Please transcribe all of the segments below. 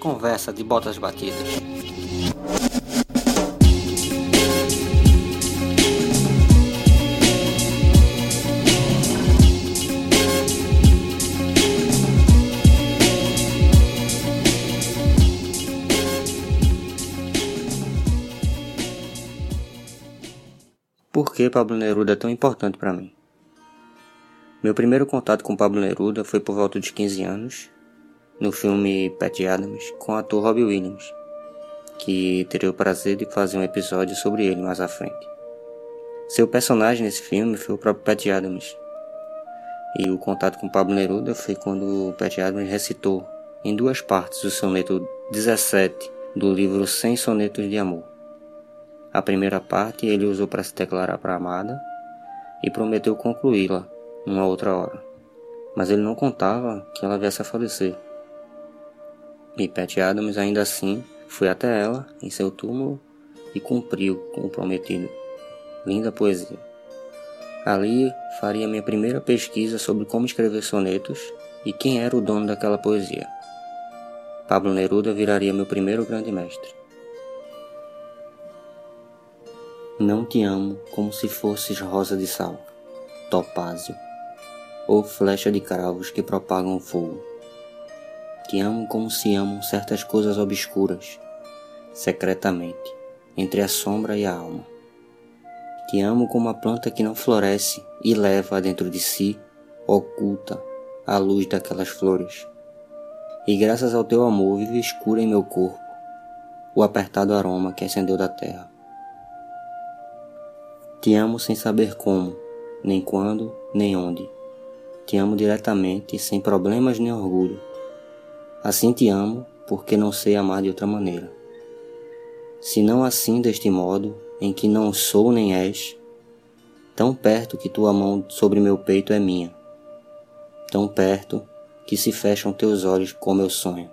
Conversa de botas batidas. Por que Pablo Neruda é tão importante para mim? Meu primeiro contato com Pablo Neruda foi por volta de 15 anos, no filme Pat Adams, com o ator Robbie Williams, que terei o prazer de fazer um episódio sobre ele mais à frente. Seu personagem nesse filme foi o próprio Pat Adams. E o contato com Pablo Neruda foi quando Pat Adams recitou em duas partes o soneto 17 do livro 100 Sonetos de Amor. A primeira parte ele usou para se declarar para a amada e prometeu concluí-la numa outra hora. Mas ele não contava que ela viesse a falecer. E Pat Adams ainda assim foi até ela em seu túmulo e cumpriu com o prometido. Linda poesia. Ali faria minha primeira pesquisa sobre como escrever sonetos e quem era o dono daquela poesia. Pablo Neruda viraria meu primeiro grande mestre. Não te amo como se fosses rosa de sal, topázio, ou flecha de cravos que propagam fogo. Te amo como se amam certas coisas obscuras, secretamente, entre a sombra e a alma. Te amo como a planta que não floresce e leva dentro de si, oculta, a luz daquelas flores. E graças ao teu amor vive escura em meu corpo o apertado aroma que acendeu da terra. Te amo sem saber como, nem quando, nem onde. Te amo diretamente, sem problemas nem orgulho. Assim te amo, porque não sei amar de outra maneira. Se não assim deste modo, em que não sou nem és, tão perto que tua mão sobre meu peito é minha, tão perto que se fecham teus olhos como eu sonho.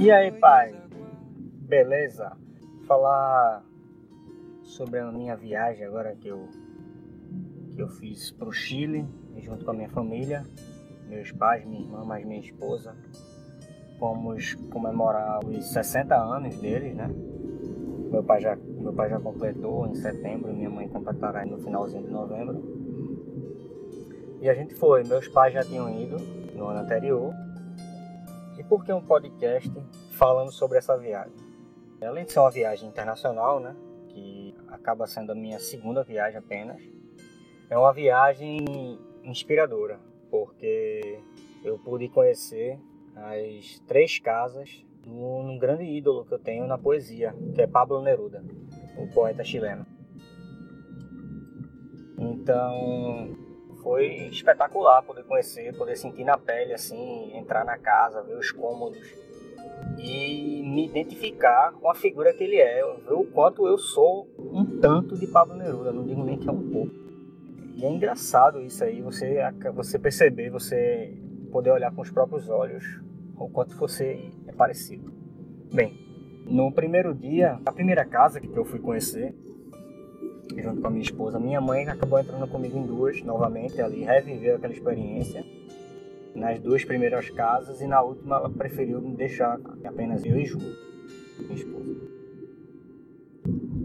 E aí, pai? Beleza? Vou falar sobre a minha viagem agora que eu que eu fiz pro Chile junto com a minha família, meus pais, minha irmã, mais minha esposa. Fomos comemorar os 60 anos deles, né? Meu pai já meu pai já completou em setembro, minha mãe completará no finalzinho de novembro. E a gente foi, meus pais já tinham ido no ano anterior e por que um podcast falando sobre essa viagem? Além de ser uma viagem internacional, né, que acaba sendo a minha segunda viagem apenas, é uma viagem inspiradora, porque eu pude conhecer as três casas de um grande ídolo que eu tenho na poesia, que é Pablo Neruda, o poeta chileno. Então, foi espetacular poder conhecer, poder sentir na pele, assim, entrar na casa, ver os cômodos e me identificar com a figura que ele é, ver o quanto eu sou um tanto de Pablo Neruda, não digo nem que é um pouco. E é engraçado isso aí, você, você perceber, você poder olhar com os próprios olhos o quanto você é parecido. Bem, no primeiro dia, a primeira casa que eu fui conhecer, junto com a minha esposa. Minha mãe acabou entrando comigo em duas, novamente, ali, reviveu aquela experiência nas duas primeiras casas e na última ela preferiu me deixar apenas eu e Ju, minha esposa.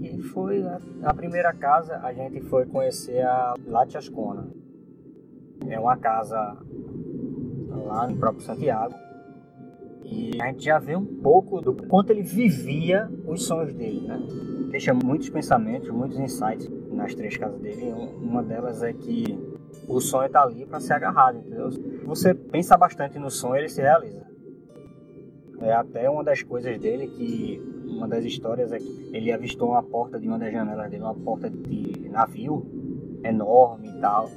E foi a, a primeira casa, a gente foi conhecer a Latiascona. É uma casa lá no próprio Santiago. E a gente já vê um pouco do quanto ele vivia os sonhos dele, né? Deixa muitos pensamentos, muitos insights nas três casas dele. Uma delas é que o sonho está ali para ser agarrado, entendeu? Você pensa bastante no sonho, ele se realiza. É até uma das coisas dele que uma das histórias é que ele avistou uma porta de uma das janelas dele, uma porta de navio enorme e tal.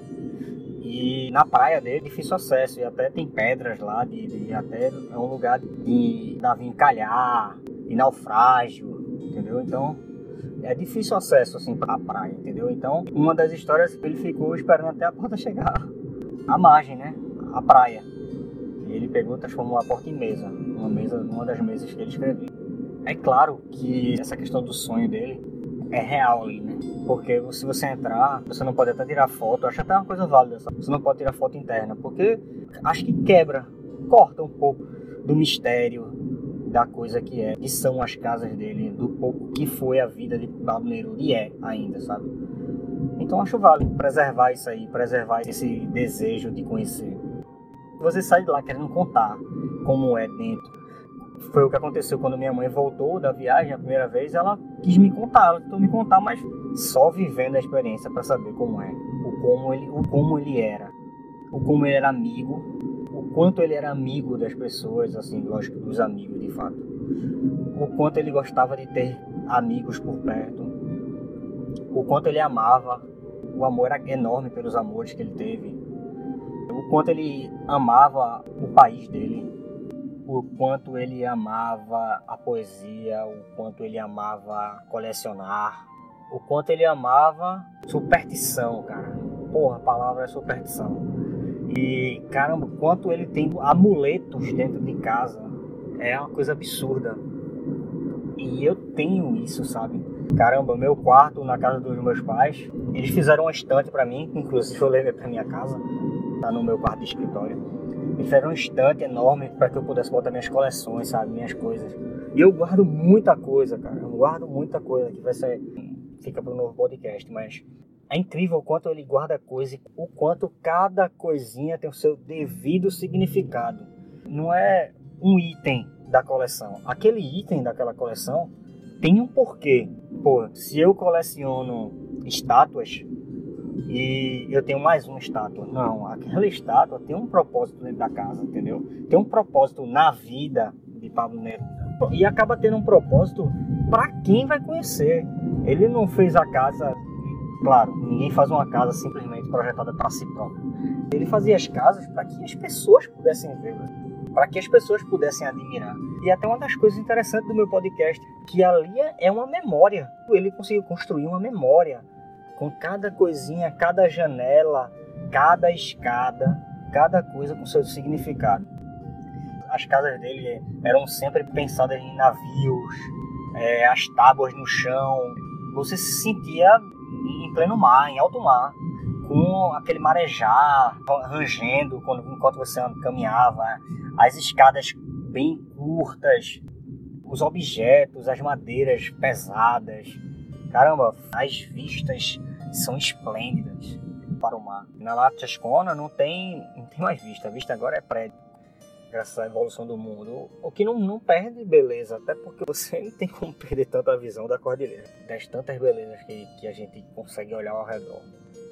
E na praia dele, difícil acesso, e até tem pedras lá, de, de até é um lugar de navio encalhar, de naufrágio, entendeu? Então é difícil acesso assim para a praia, entendeu? Então, uma das histórias ele ficou esperando até a porta chegar a margem, né? A praia. E ele pegou e transformou a porta em mesa. Uma mesa, uma das mesas que ele escreveu. É claro que essa questão do sonho dele é real ali, né? Porque se você entrar, você não pode até tirar foto, acho até uma coisa válida, sabe? Você não pode tirar foto interna, porque acho que quebra, corta um pouco do mistério da coisa que é, que são as casas dele, do pouco que foi a vida de Pablo Neruda e é ainda, sabe? Então acho válido preservar isso aí, preservar esse desejo de conhecer. Você sai de lá querendo contar como é dentro. Foi o que aconteceu quando minha mãe voltou da viagem a primeira vez. Ela quis me contar, ela tentou me contar, mas só vivendo a experiência para saber como é, o como ele, o como ele era, o como ele era amigo, quanto ele era amigo das pessoas, assim, lógico, dos amigos de fato, o quanto ele gostava de ter amigos por perto, o quanto ele amava, o amor era enorme pelos amores que ele teve, o quanto ele amava o país dele, o quanto ele amava a poesia, o quanto ele amava colecionar, o quanto ele amava superstição, cara. Porra, a palavra é superstição. E caramba, o quanto ele tem amuletos dentro de casa é uma coisa absurda. E eu tenho isso, sabe? Caramba, meu quarto na casa dos meus pais, eles fizeram uma estante para mim, inclusive eu levei para minha casa, tá no meu quarto de escritório. Eles fizeram um estante enorme para que eu pudesse botar minhas coleções, sabe, minhas coisas. E eu guardo muita coisa, cara. Eu guardo muita coisa que vai ser fica para um novo podcast, mas é incrível o quanto ele guarda coisa e o quanto cada coisinha tem o seu devido significado. Não é um item da coleção. Aquele item daquela coleção tem um porquê. Pô, se eu coleciono estátuas e eu tenho mais uma estátua, não, aquela estátua tem um propósito dentro da casa, entendeu? Tem um propósito na vida de Pablo Neruda. E acaba tendo um propósito para quem vai conhecer. Ele não fez a casa, claro, ninguém faz uma casa simplesmente projetada para si próprio. Ele fazia as casas para que as pessoas pudessem vê-las para que as pessoas pudessem admirar. E até uma das coisas interessantes do meu podcast, que ali é uma memória. Ele conseguiu construir uma memória com cada coisinha, cada janela, cada escada, cada coisa com seu significado. As casas dele eram sempre pensadas em navios, é, as tábuas no chão. Você se sentia em pleno mar, em alto mar com aquele marejar rangendo quando, enquanto você caminhava, as escadas bem curtas, os objetos, as madeiras pesadas. Caramba, as vistas são esplêndidas para o mar. Na Latchascona não tem, não tem mais vista, a vista agora é prédio. Graças à evolução do mundo, o que não, não perde beleza, até porque você não tem como perder tanta visão da cordilheira, das tantas belezas que, que a gente consegue olhar ao redor.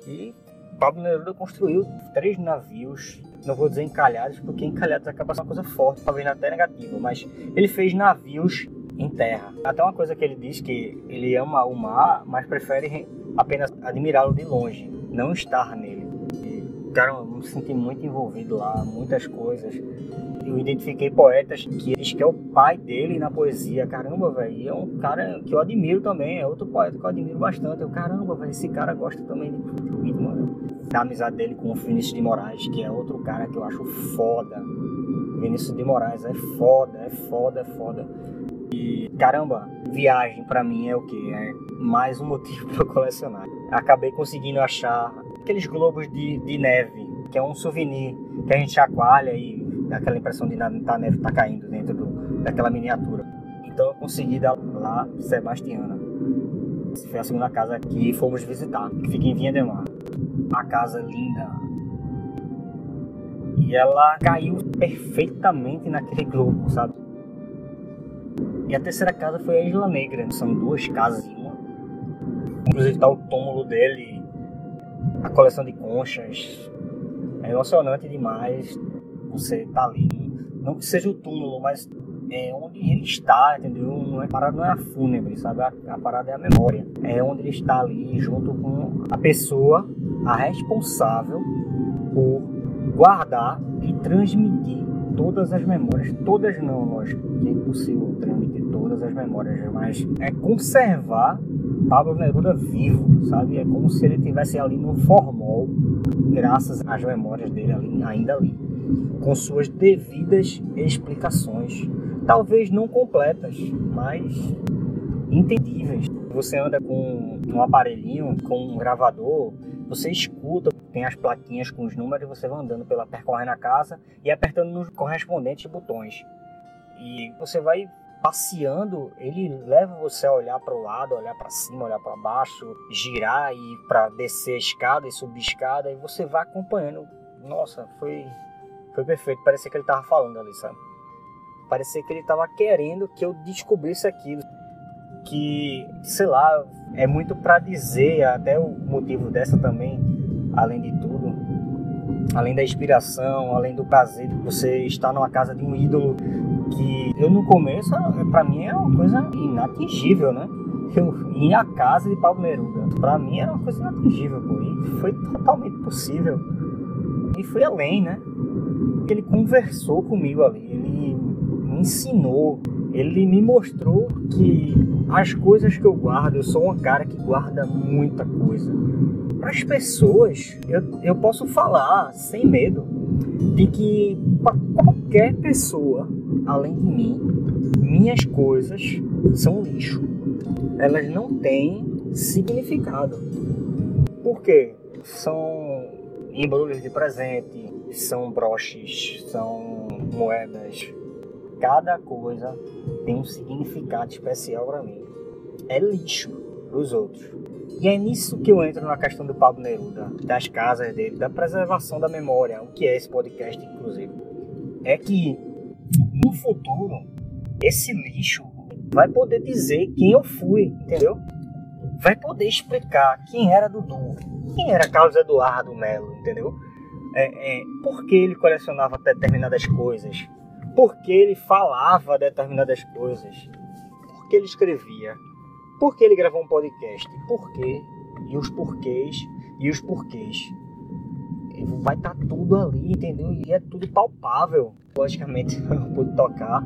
E Pablo Neruda construiu três navios, não vou dizer encalhados, porque encalhados acaba sendo uma coisa forte, talvez até negativa, mas ele fez navios em terra. Até uma coisa que ele diz que ele ama o mar, mas prefere apenas admirá-lo de longe, não estar nele. Cara, eu me senti muito envolvido lá, muitas coisas. Eu identifiquei poetas que diz que é o pai dele na poesia. Caramba, velho, é um cara que eu admiro também, é outro poeta que eu admiro bastante. Eu, caramba, velho, esse cara gosta também de ritmo, da amizade dele com o Vinícius de Moraes, que é outro cara que eu acho foda. Vinícius de Moraes é foda, é foda, é foda. E caramba, viagem para mim é o que? É mais um motivo para colecionar. Acabei conseguindo achar aqueles globos de, de neve, que é um souvenir que a gente chacoalha e aquela impressão de a neve tá caindo dentro do, daquela miniatura. Então eu consegui dar lá Sebastiana. Foi a segunda casa que fomos visitar, que fica em Vinha de Mar. A casa linda. E ela caiu perfeitamente naquele globo, sabe? E a terceira casa foi a Isla Negra. São duas casas em uma. Inclusive tá o túmulo dele, a coleção de conchas. É emocionante demais você tá ali. Não que seja o túmulo, mas é onde ele está, entendeu? Não é, a parada não é a fúnebre, sabe? A, a, parada é a memória. É onde ele está ali junto com a pessoa, a responsável por guardar e transmitir todas as memórias, todas não, lógico, é impossível transmitir todas as memórias, mas é conservar Pablo Neruda vivo, sabe? É como se ele tivesse ali no formol, graças às memórias dele ali, ainda ali, com suas devidas explicações, talvez não completas, mas entendíveis. Você anda com um aparelhinho, com um gravador, você escuta, tem as plaquinhas com os números você vai andando pela percorrendo a casa e apertando nos correspondentes botões. E você vai passeando, ele leva você a olhar para o lado, olhar para cima, olhar para baixo, girar e para descer a escada e subir a escada e você vai acompanhando. Nossa, foi foi perfeito. Parecia que ele tava falando ali, sabe? Parecia que ele tava querendo que eu descobrisse aquilo. Que, sei lá, é muito para dizer, até o motivo dessa também, além de tudo, além da inspiração, além do prazer de você estar numa casa de um ídolo que eu no começo, para mim é uma coisa inatingível, né? Eu ir à casa de Pablo Neruda, para mim era uma coisa inatingível, pô, e foi totalmente possível. E foi além, né? Ele conversou comigo ali, ele me ensinou, ele me mostrou que as coisas que eu guardo, eu sou um cara que guarda muita coisa. Para as pessoas, eu, eu posso falar sem medo de que para qualquer pessoa além de mim, minhas coisas são lixo. Elas não têm significado. Por quê? São embrulhos de presente, são broches, são moedas. Cada coisa tem um significado especial para mim. É lixo para os outros. E é nisso que eu entro na questão do Pablo Neruda, das casas dele, da preservação da memória, o que é esse podcast, inclusive. É que no futuro, esse lixo vai poder dizer quem eu fui, entendeu? Vai poder explicar quem era Dudu, quem era Carlos Eduardo Melo, entendeu? É, é, por que ele colecionava determinadas coisas, por que ele falava determinadas coisas, por que ele escrevia, por que ele gravou um podcast, por quê, e os porquês, e os porquês? Vai estar tá tudo ali, entendeu? E é tudo palpável. Logicamente, eu pude tocar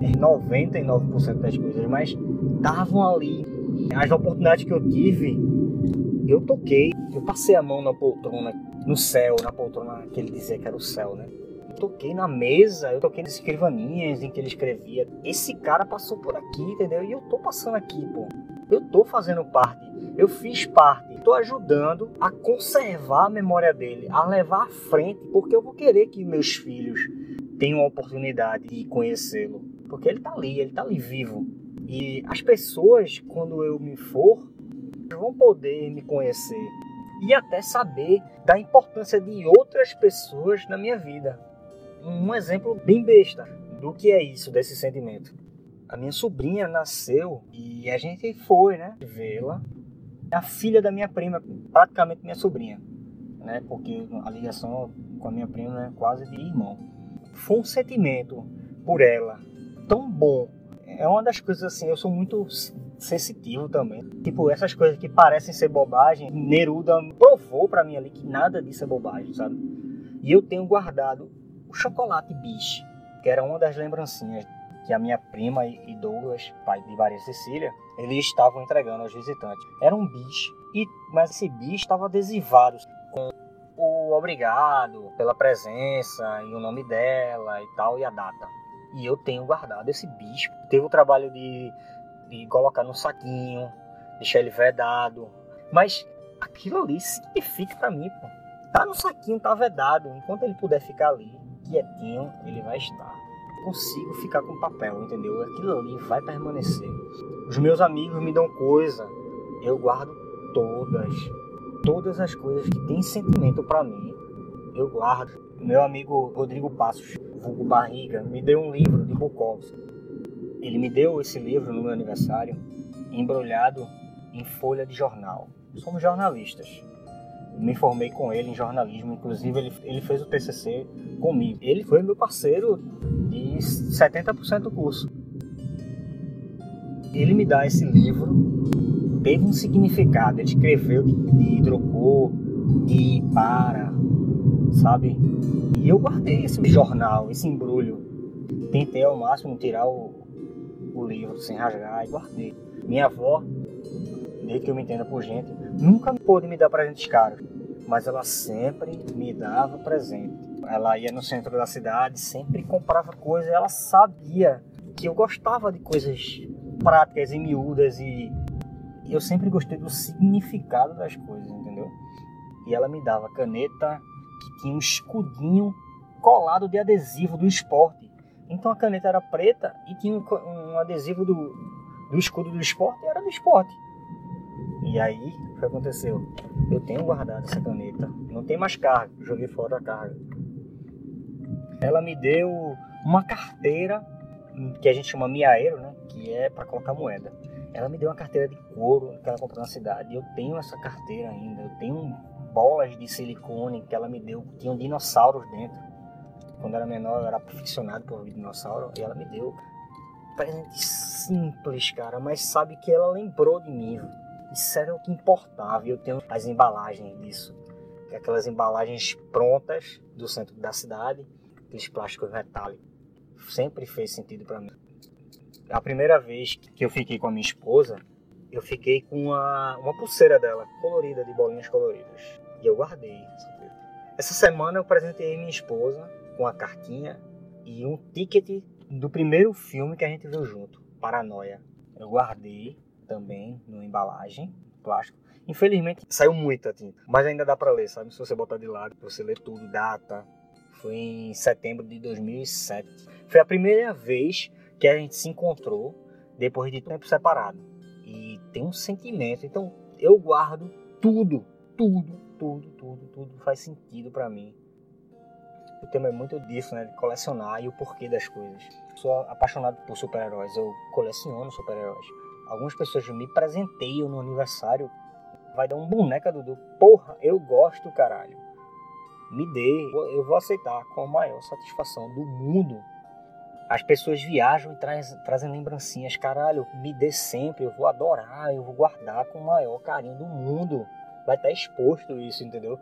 99% das coisas, mas estavam ali. As oportunidades que eu tive, eu toquei. Eu passei a mão na poltrona, no céu, na poltrona que ele dizia que era o céu, né? Eu toquei na mesa, eu toquei nas escrivaninhas em que ele escrevia. Esse cara passou por aqui, entendeu? E eu tô passando aqui, pô. Eu tô fazendo parte, eu fiz parte, estou ajudando a conservar a memória dele, a levar à frente, porque eu vou querer que meus filhos tenham a oportunidade de conhecê-lo, porque ele está ali, ele está ali vivo. E as pessoas, quando eu me for, vão poder me conhecer e até saber da importância de outras pessoas na minha vida. Um exemplo bem besta do que é isso, desse sentimento a minha sobrinha nasceu e a gente foi, né, vê-la. A filha da minha prima, praticamente minha sobrinha, né, porque a ligação com a minha prima é quase de irmão. Foi um sentimento por ela tão bom. É uma das coisas assim, eu sou muito sensitivo também. Tipo, essas coisas que parecem ser bobagem, Neruda provou para mim ali que nada disso é bobagem, sabe? E eu tenho guardado o chocolate biche, que era uma das lembrancinhas que a minha prima e Douglas, pai de Maria Cecília, eles estavam entregando aos visitantes. Era um bicho, e, mas esse bicho estava adesivado com o obrigado pela presença e o nome dela e tal, e a data. E eu tenho guardado esse bicho. Teve o trabalho de, de colocar no saquinho, deixar ele vedado. Mas aquilo ali significa para mim, pô. Tá no saquinho, tá vedado. Enquanto ele puder ficar ali, quietinho, ele vai estar consigo ficar com papel, entendeu? Aquilo ali vai permanecer. Os meus amigos me dão coisa, eu guardo todas. Todas as coisas que têm sentimento para mim, eu guardo. Meu amigo Rodrigo Passos, vulgo Barriga, me deu um livro de Bukowski. Ele me deu esse livro no meu aniversário, embrulhado em folha de jornal. Somos jornalistas me formei com ele em jornalismo, inclusive ele, ele fez o TCC comigo. Ele foi meu parceiro de 70% do curso. Ele me dá esse livro, teve um significado, ele escreveu de, de de para, sabe? E eu guardei esse jornal, esse embrulho. Tentei ao máximo tirar o, o livro sem rasgar e guardei. Minha avó, desde que eu me entenda por gente, nunca pôde me dar presentes caros, mas ela sempre me dava presente. Ela ia no centro da cidade, sempre comprava coisas, ela sabia que eu gostava de coisas práticas e miúdas e eu sempre gostei do significado das coisas, entendeu? E ela me dava caneta que tinha um escudinho colado de adesivo do esporte. Então a caneta era preta e tinha um, um adesivo do, do escudo do esporte, era do esporte. E aí, o que aconteceu? Eu tenho guardado essa caneta, não tem mais carga, joguei fora a carga. Ela me deu uma carteira que a gente chama miaeiro, né? Que é para colocar moeda. Ela me deu uma carteira de couro que ela comprou na cidade. Eu tenho essa carteira ainda. Eu tenho bolas de silicone que ela me deu, tinham dinossauros dentro. Quando era menor, eu era aficionado por dinossauro e ela me deu. Presente simples, cara, mas sabe que ela lembrou de mim. Isso era o que importava. E eu tenho as embalagens disso. É aquelas embalagens prontas do centro da cidade, aqueles plásticos metálicos. Sempre fez sentido para mim. A primeira vez que eu fiquei com a minha esposa, eu fiquei com uma, uma pulseira dela, colorida, de bolinhas coloridas. E eu guardei. Essa semana eu presentei minha esposa com a cartinha e um ticket do primeiro filme que a gente viu junto, Paranoia. Eu guardei também numa embalagem, plástico. Infelizmente saiu muita tinta, mas ainda dá para ler, sabe? Se você botar de lado, você lê tudo, data. Foi em setembro de 2007. Foi a primeira vez que a gente se encontrou depois de tempo separado. E tem um sentimento. Então eu guardo tudo, tudo, tudo, tudo, tudo faz sentido para mim. O tema é muito disso, né? De colecionar e o porquê das coisas. Sou apaixonado por super-heróis. Eu coleciono super-heróis. Algumas pessoas me presenteiam no aniversário. Vai dar um boneca, Dudu. Porra, eu gosto, caralho. Me dê. Eu vou aceitar com a maior satisfação do mundo. As pessoas viajam e traz, trazem lembrancinhas. Caralho, me dê sempre. Eu vou adorar. Eu vou guardar com o maior carinho do mundo. Vai estar exposto isso, entendeu?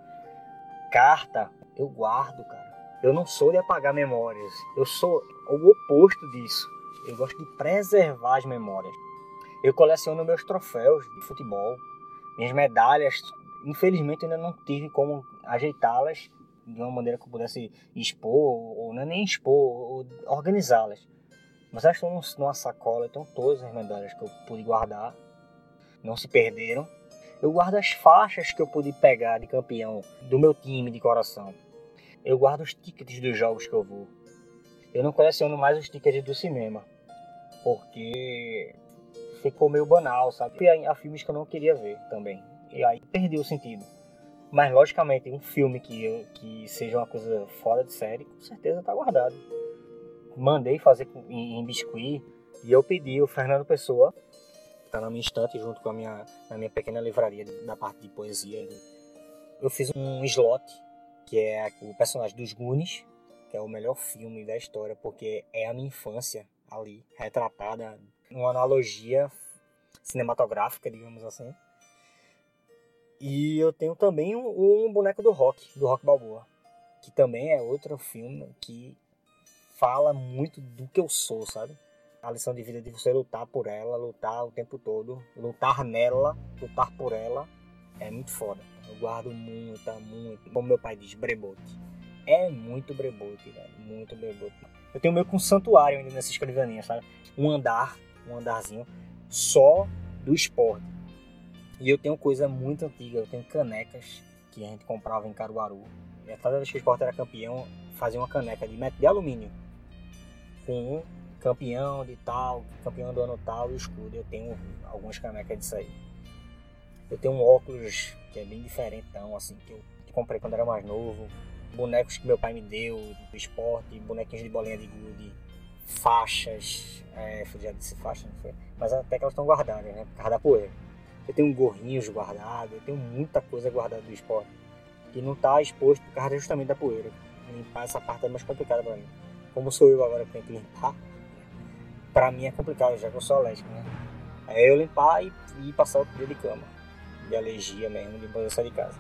Carta, eu guardo, cara. Eu não sou de apagar memórias. Eu sou o oposto disso. Eu gosto de preservar as memórias. Eu coleciono meus troféus de futebol, minhas medalhas. Infelizmente ainda não tive como ajeitá-las de uma maneira que eu pudesse expor, ou não é nem expor, ou organizá-las. Mas elas estão numa sacola, então todas as medalhas que eu pude guardar não se perderam. Eu guardo as faixas que eu pude pegar de campeão do meu time de coração. Eu guardo os tickets dos jogos que eu vou. Eu não coleciono mais os tickets do cinema, porque ficou meio banal, sabe? E há filmes que eu não queria ver também. E aí perdi o sentido. Mas logicamente, um filme que, eu, que seja uma coisa fora de série, com certeza tá guardado. Mandei fazer em, em biscuit e eu pedi o Fernando Pessoa, tá na minha estante junto com a minha, na minha pequena livraria da parte de poesia. Eu fiz um slot, que é o personagem dos Goonies, que é o melhor filme da história, porque é a minha infância ali, retratada uma analogia cinematográfica, digamos assim. E eu tenho também um, um, boneco do Rock, do Rock Balboa, que também é outro filme que fala muito do que eu sou, sabe? A lição de vida de você lutar por ela, lutar o tempo todo, lutar nela, lutar por ela, é muito foda. Eu guardo muita, muito, como meu pai diz, brebote. É muito brebote, velho, muito brebote. Eu tenho meio que um santuário ainda nessa escrivaninha, sabe? Um andar, um andarzinho só do esporte e eu tenho coisa muito antiga, eu tenho canecas que a gente comprava em Caruaru. E cada vez que o esporte era campeão, fazia uma caneca de, de alumínio com campeão de tal, campeão do ano tal e escudo. Eu tenho algumas canecas disso aí. Eu tenho um óculos que é bem diferentão, assim, que eu comprei quando era mais novo. Bonecos que meu pai me deu do esporte, bonequinhos de bolinha de gude, faixas, é, já disse faixa, não foi? Mas até que elas estão guardadas, né? Por causa da poeira. Eu tenho gorrinhos guardados, eu tenho muita coisa guardada do esporte. Que não está exposto por causa justamente da poeira. Limpar essa parte é mais complicada para mim. Como sou eu agora que tenho que limpar, para mim é complicado, já que eu sou alérgico, né? É eu limpar e, e passar outro dia de cama. De alergia mesmo, depois eu sair de casa.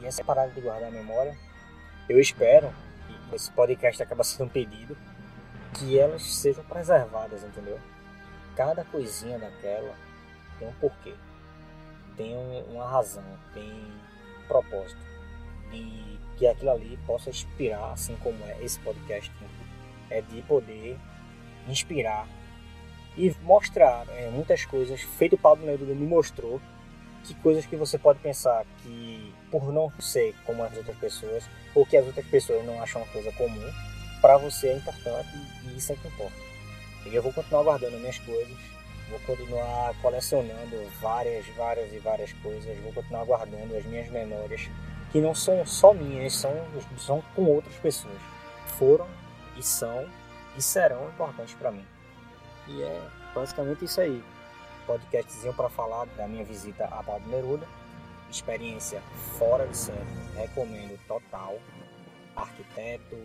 E essa parada de guardar a memória, eu espero, e esse podcast acaba sendo um pedido, que elas sejam preservadas, entendeu? cada coisinha daquela tem um porquê, tem uma razão, tem um propósito. E que aquilo ali possa inspirar, assim como é esse podcast, é de poder inspirar e mostrar é, muitas coisas. Feito o Pablo Neruda me mostrou que coisas que você pode pensar que por não ser como as outras pessoas ou que as outras pessoas não acham uma coisa comum, para você é importante e isso é que importa. E eu vou continuar guardando minhas coisas, vou continuar colecionando várias, várias e várias coisas, vou continuar guardando as minhas memórias que não são só minhas, são, são com outras pessoas. Foram e são e serão importantes para mim. E é basicamente isso aí. Podcastzinho para falar da minha visita a Pablo Neruda. Experiência fora de série. Recomendo total. Arquiteto,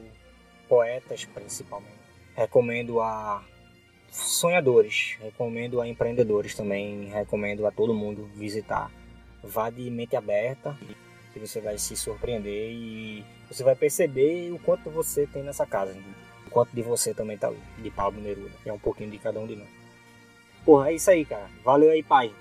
poetas principalmente. Recomendo a sonhadores, recomendo a empreendedores também, recomendo a todo mundo visitar. Vá de mente aberta, que você vai se surpreender e você vai perceber o quanto você tem nessa casa quanto de você também tá ali, de Pablo Neruda. É um pouquinho de cada um de nós. Porra, é isso aí, cara. Valeu aí, pai.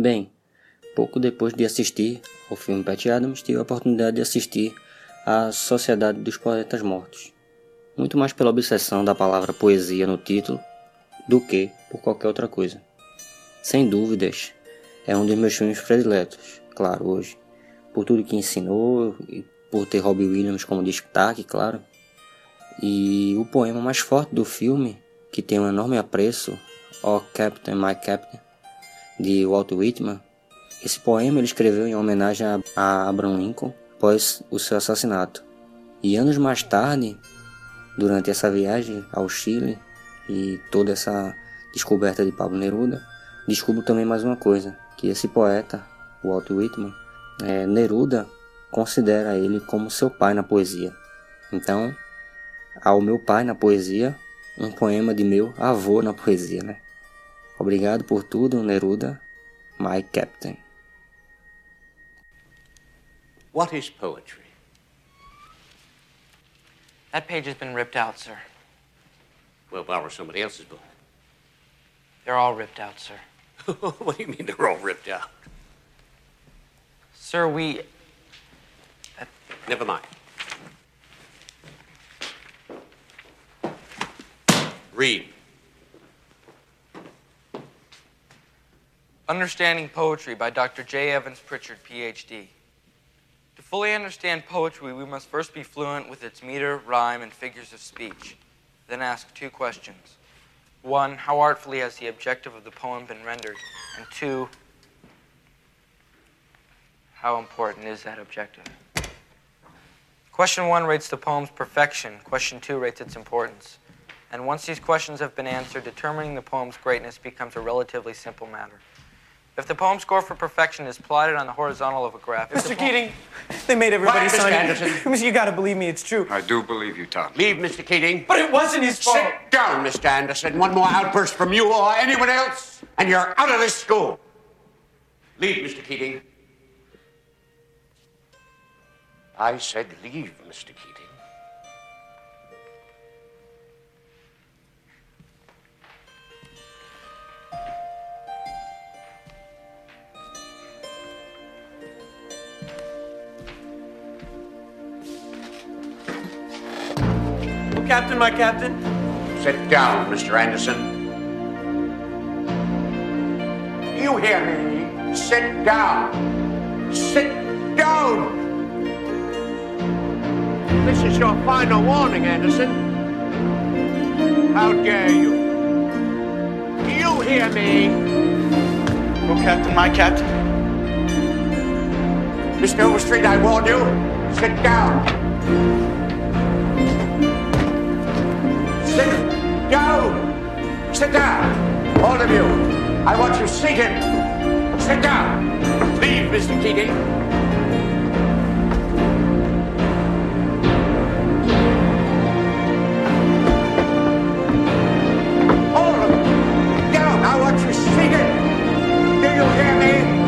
Bem, pouco depois de assistir ao filme Pat Adams, tive a oportunidade de assistir a Sociedade dos Poetas Mortos. Muito mais pela obsessão da palavra poesia no título do que por qualquer outra coisa. Sem dúvidas, é um dos meus filmes prediletos, claro, hoje. Por tudo que ensinou e por ter Robbie Williams como destaque, claro. E o poema mais forte do filme, que tem um enorme apreço, Oh Captain, My Captain, de Walt Whitman. Esse poema ele escreveu em homenagem a Abraham Lincoln após o seu assassinato. E anos mais tarde, durante essa viagem ao Chile e toda essa descoberta de Pablo Neruda, descubro também mais uma coisa, que esse poeta, Walt Whitman, é, Neruda considera ele como seu pai na poesia. Então, ao meu pai na poesia, um poema de meu avô na poesia, né? Obrigado por tudo, Neruda, my captain. What is poetry? That page has been ripped out, sir. Well, borrow somebody else's book. They're all ripped out, sir. what do you mean they're all ripped out? Sir, we. Uh... Never mind. Read. Understanding Poetry by Dr. J. Evans Pritchard, PhD. To fully understand poetry, we must first be fluent with its meter, rhyme, and figures of speech. Then ask two questions. One, how artfully has the objective of the poem been rendered? And two, how important is that objective? Question one rates the poem's perfection. Question two rates its importance. And once these questions have been answered, determining the poem's greatness becomes a relatively simple matter. If the poem score for perfection is plotted on the horizontal of a graph. Mr. Keating, they made everybody Quiet, sign Mr. Anderson. it. You gotta believe me, it's true. I do believe you, Tom. Leave, Mr. Keating. But it wasn't his fault. Sit down, Mr. Anderson. One more outburst from you or anyone else, and you're out of this school. Leave, Mr. Keating. I said leave, Mr. Keating. My captain. Sit down, Mr. Anderson. You hear me? Sit down. Sit down. This is your final warning, Anderson. How dare you? Do you hear me? Oh, Captain, my captain. Mr. Overstreet, I warn you. Sit down. I want you seated. Sit down. Leave, Mr. Keating. All of you. Down. I want you seated. Do you hear me?